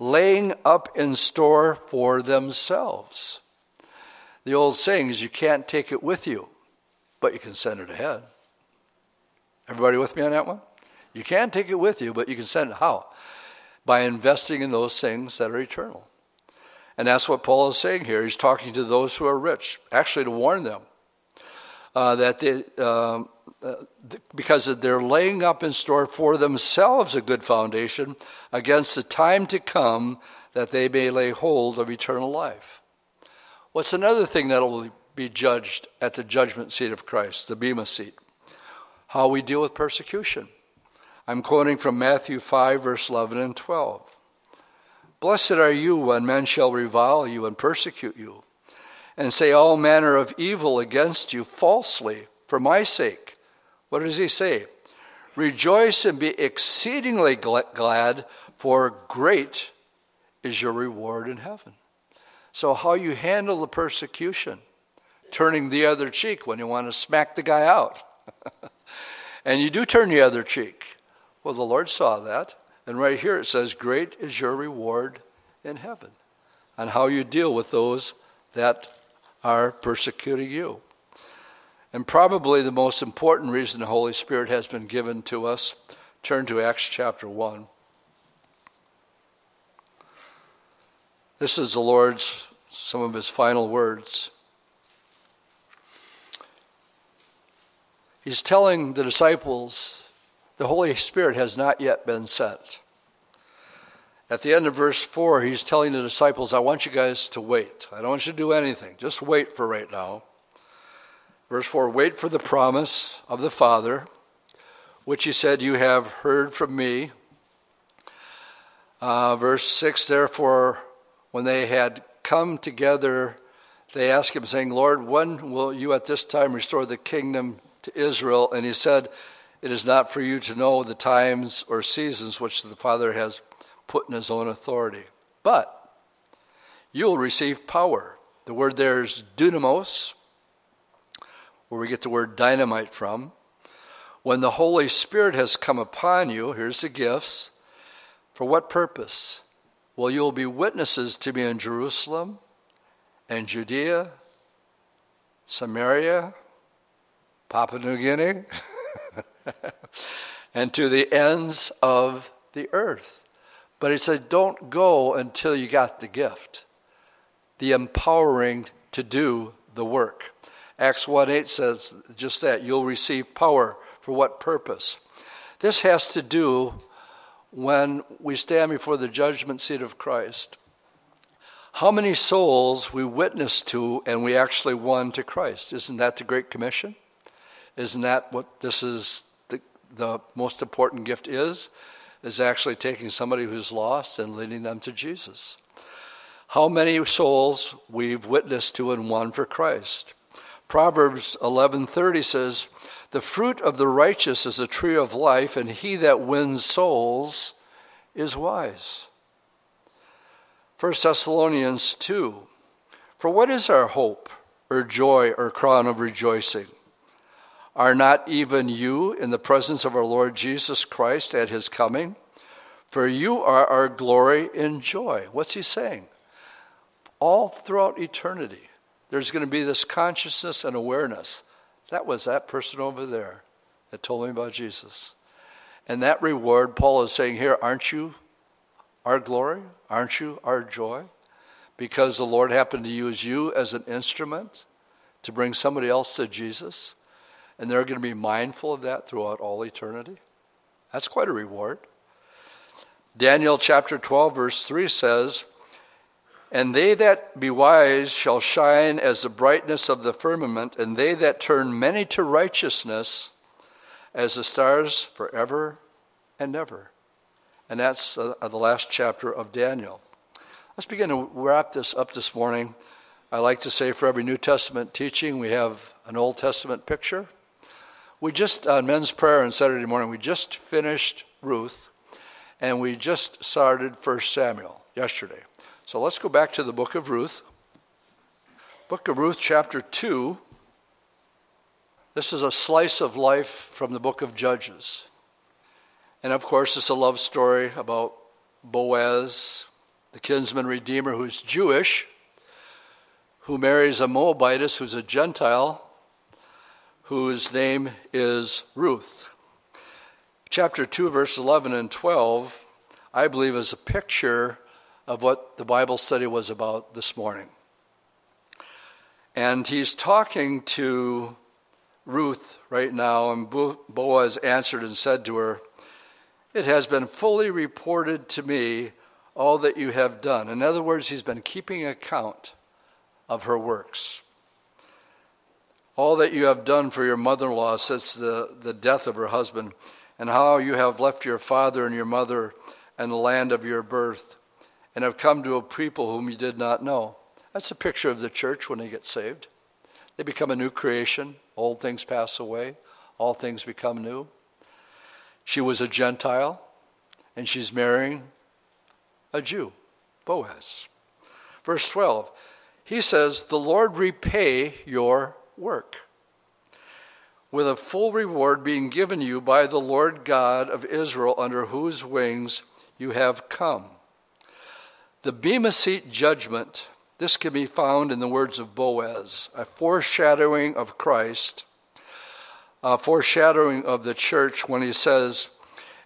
laying up in store for themselves. The old saying is you can't take it with you, but you can send it ahead. Everybody with me on that one? You can't take it with you, but you can send it how? By investing in those things that are eternal. And that's what Paul is saying here. He's talking to those who are rich, actually to warn them uh, that they, um, because they're laying up in store for themselves a good foundation against the time to come that they may lay hold of eternal life. What's another thing that will be judged at the judgment seat of Christ, the Bema seat? how we deal with persecution. I'm quoting from Matthew 5, verse 11 and 12. Blessed are you when men shall revile you and persecute you, and say all manner of evil against you falsely for my sake. What does he say? Rejoice and be exceedingly glad, for great is your reward in heaven. So, how you handle the persecution, turning the other cheek when you want to smack the guy out. [laughs] and you do turn the other cheek. Well, the Lord saw that. And right here it says, Great is your reward in heaven. And how you deal with those that are persecuting you. And probably the most important reason the Holy Spirit has been given to us, turn to Acts chapter 1. This is the Lord's, some of his final words. He's telling the disciples the Holy Spirit has not yet been sent. At the end of verse 4, he's telling the disciples, I want you guys to wait. I don't want you to do anything. Just wait for right now. Verse 4 Wait for the promise of the Father, which he said, You have heard from me. Uh, verse 6 Therefore, when they had come together, they asked him, saying, Lord, when will you at this time restore the kingdom to Israel? And he said, It is not for you to know the times or seasons which the Father has put in his own authority. But you will receive power. The word there is dunamis, where we get the word dynamite from. When the Holy Spirit has come upon you, here's the gifts. For what purpose? Well, you'll be witnesses to me in Jerusalem and Judea, Samaria, Papua New Guinea, [laughs] and to the ends of the earth. But he said, don't go until you got the gift, the empowering to do the work. Acts 1 8 says just that you'll receive power. For what purpose? This has to do when we stand before the judgment seat of Christ. How many souls we witnessed to and we actually won to Christ? Isn't that the Great Commission? Isn't that what this is the, the most important gift is? is actually taking somebody who's lost and leading them to Jesus. How many souls we've witnessed to and won for Christ. Proverbs 11:30 says, "The fruit of the righteous is a tree of life, and he that wins souls is wise." 1 Thessalonians 2, "For what is our hope or joy or crown of rejoicing? Are not even you in the presence of our Lord Jesus Christ at his coming? For you are our glory and joy. What's he saying? All throughout eternity, there's going to be this consciousness and awareness. That was that person over there that told me about Jesus. And that reward, Paul is saying here, aren't you our glory? Aren't you our joy? Because the Lord happened to use you as an instrument to bring somebody else to Jesus and they're going to be mindful of that throughout all eternity. That's quite a reward. Daniel chapter 12, verse 3 says, And they that be wise shall shine as the brightness of the firmament, and they that turn many to righteousness as the stars forever and ever. And that's uh, the last chapter of Daniel. Let's begin to wrap this up this morning. I like to say for every New Testament teaching, we have an Old Testament picture. We just, on men's prayer on Saturday morning, we just finished Ruth, and we just started 1 Samuel yesterday. So let's go back to the book of Ruth. Book of Ruth, chapter 2. This is a slice of life from the book of Judges. And of course, it's a love story about Boaz, the kinsman redeemer who's Jewish, who marries a Moabitess who's a Gentile, whose name is Ruth. Chapter 2, verse 11 and 12, I believe, is a picture of what the Bible study was about this morning. And he's talking to Ruth right now, and Boaz answered and said to her, It has been fully reported to me all that you have done. In other words, he's been keeping account of her works all that you have done for your mother in law since the, the death of her husband, and how you have left your father and your mother and the land of your birth, and have come to a people whom you did not know. That's a picture of the church when they get saved. They become a new creation, old things pass away, all things become new. She was a Gentile, and she's marrying a Jew, Boaz. Verse 12, he says, The Lord repay your work, with a full reward being given you by the Lord God of Israel, under whose wings you have come. The Bema Seat judgment, this can be found in the words of Boaz, a foreshadowing of Christ, a foreshadowing of the church when he says,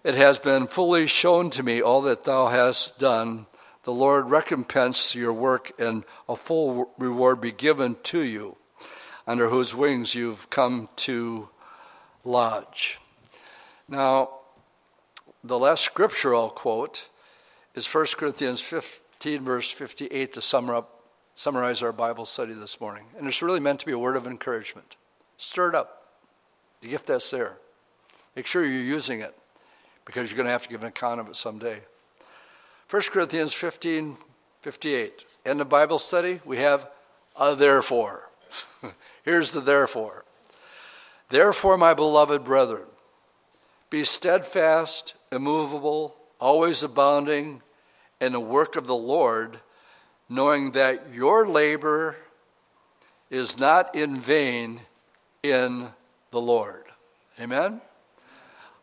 It has been fully shown to me all that thou hast done the Lord recompense your work and a full reward be given to you, under whose wings you've come to lodge. Now, the last scripture I'll quote is 1 Corinthians 15, verse 58, to sum up, summarize our Bible study this morning. And it's really meant to be a word of encouragement. Stir it up, the gift that's there. Make sure you're using it because you're going to have to give an account of it someday. 1 Corinthians 15, 58. In the Bible study, we have a therefore. [laughs] Here's the therefore. Therefore, my beloved brethren, be steadfast, immovable, always abounding in the work of the Lord, knowing that your labor is not in vain in the Lord. Amen?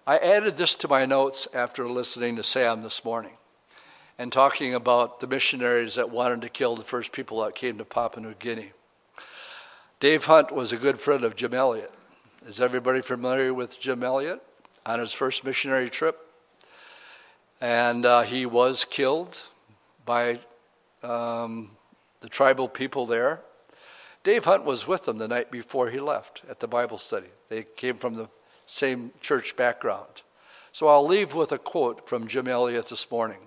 I added this to my notes after listening to Sam this morning and talking about the missionaries that wanted to kill the first people that came to Papua New Guinea. Dave Hunt was a good friend of Jim Elliot. Is everybody familiar with Jim Elliot on his first missionary trip? And uh, he was killed by um, the tribal people there. Dave Hunt was with them the night before he left at the Bible study. They came from the same church background. So I'll leave with a quote from Jim Elliot this morning.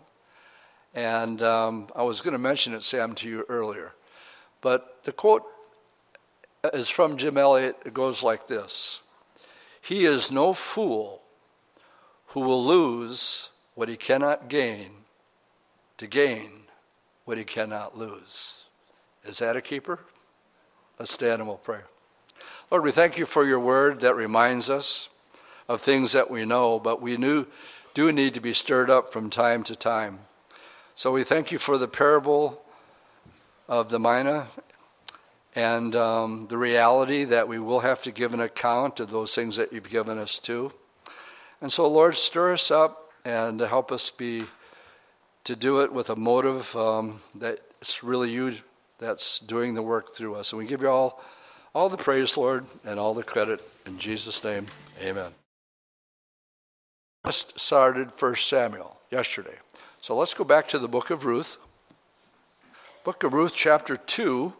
And um, I was going to mention it, Sam, to you earlier. But the quote is from Jim Elliot. It goes like this He is no fool who will lose what he cannot gain to gain what he cannot lose. Is that a keeper? Let's stand and we'll pray. Lord, we thank you for your word that reminds us of things that we know, but we knew, do need to be stirred up from time to time. So we thank you for the parable of the mina and um, the reality that we will have to give an account of those things that you've given us to. And so, Lord, stir us up and help us be to do it with a motive um, that it's really you that's doing the work through us. And we give you all, all the praise, Lord, and all the credit. In Jesus' name, amen. Just started First Samuel yesterday. So let's go back to the book of Ruth. Book of Ruth, chapter 2.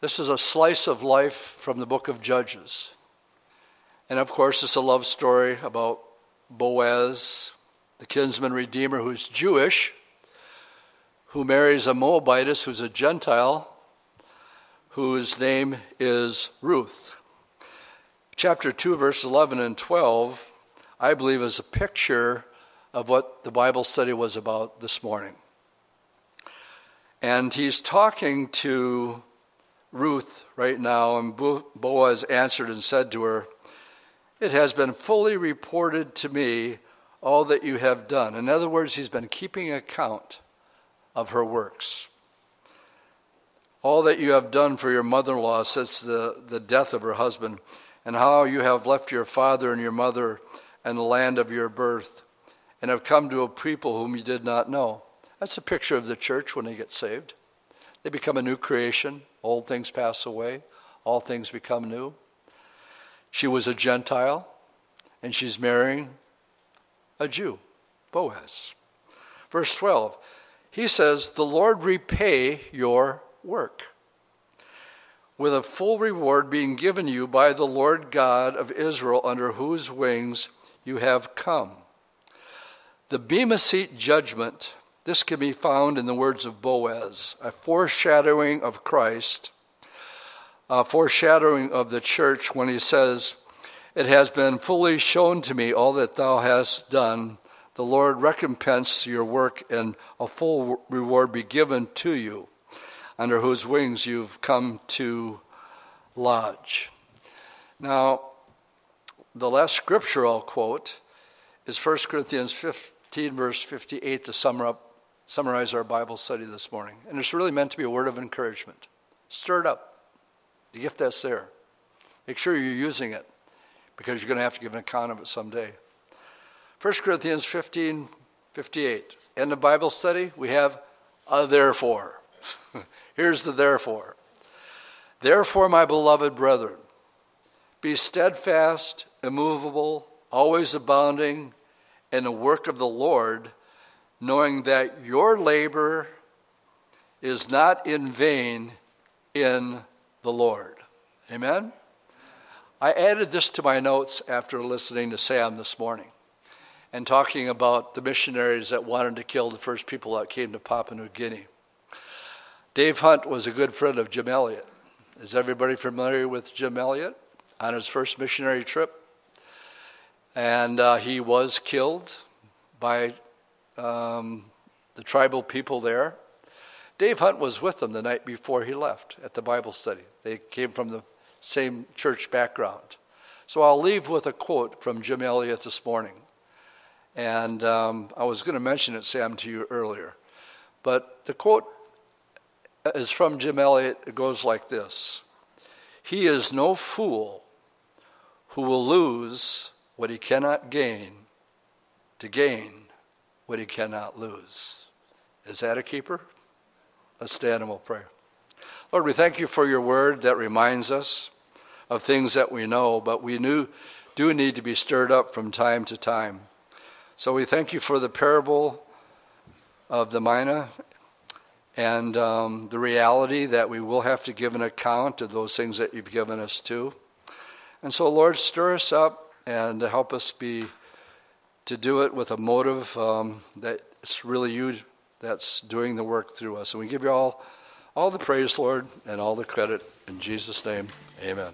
This is a slice of life from the book of Judges. And of course, it's a love story about Boaz, the kinsman redeemer who's Jewish, who marries a Moabitess who's a Gentile, whose name is Ruth. Chapter 2, verse 11 and 12, I believe, is a picture of what the Bible study was about this morning. And he's talking to Ruth right now, and Boaz answered and said to her, It has been fully reported to me all that you have done. In other words, he's been keeping account of her works. All that you have done for your mother in law since the, the death of her husband, and how you have left your father and your mother and the land of your birth and have come to a people whom you did not know. That's a picture of the church when they get saved. They become a new creation. Old things pass away, all things become new. She was a Gentile, and she's marrying a Jew, Boaz. Verse 12, he says, The Lord repay your work, with a full reward being given you by the Lord God of Israel, under whose wings you have come. The Bema Seat judgment, this can be found in the words of Boaz, a foreshadowing of Christ, a foreshadowing of the church when he says, It has been fully shown to me all that thou hast done. The Lord recompense your work, and a full reward be given to you, under whose wings you've come to lodge. Now, the last scripture I'll quote is 1 Corinthians 15 15, verse 58 to sum up, summarize our Bible study this morning. And it's really meant to be a word of encouragement. Stir it up, the gift that's there. Make sure you're using it because you're going to have to give an account of it someday. 1 Corinthians 15, 58. In the Bible study, we have a therefore. [laughs] Here's the therefore. Therefore, my beloved brethren, be steadfast, immovable, always abounding in the work of the Lord, knowing that your labor is not in vain in the Lord. Amen? I added this to my notes after listening to Sam this morning and talking about the missionaries that wanted to kill the first people that came to Papua New Guinea. Dave Hunt was a good friend of Jim Elliot. Is everybody familiar with Jim Elliot on his first missionary trip? And uh, he was killed by um, the tribal people there. Dave Hunt was with them the night before he left at the Bible study. They came from the same church background. So I'll leave with a quote from Jim Elliot this morning. And um, I was going to mention it, Sam, to you earlier. But the quote is from Jim Elliot. It goes like this He is no fool who will lose what he cannot gain to gain what he cannot lose. Is that a keeper? Let's stand and we'll pray. Lord, we thank you for your word that reminds us of things that we know, but we knew, do need to be stirred up from time to time. So we thank you for the parable of the mina and um, the reality that we will have to give an account of those things that you've given us to. And so, Lord, stir us up and help us be to do it with a motive um, that it's really you that's doing the work through us. And we give you all, all the praise, Lord, and all the credit. In Jesus' name, amen.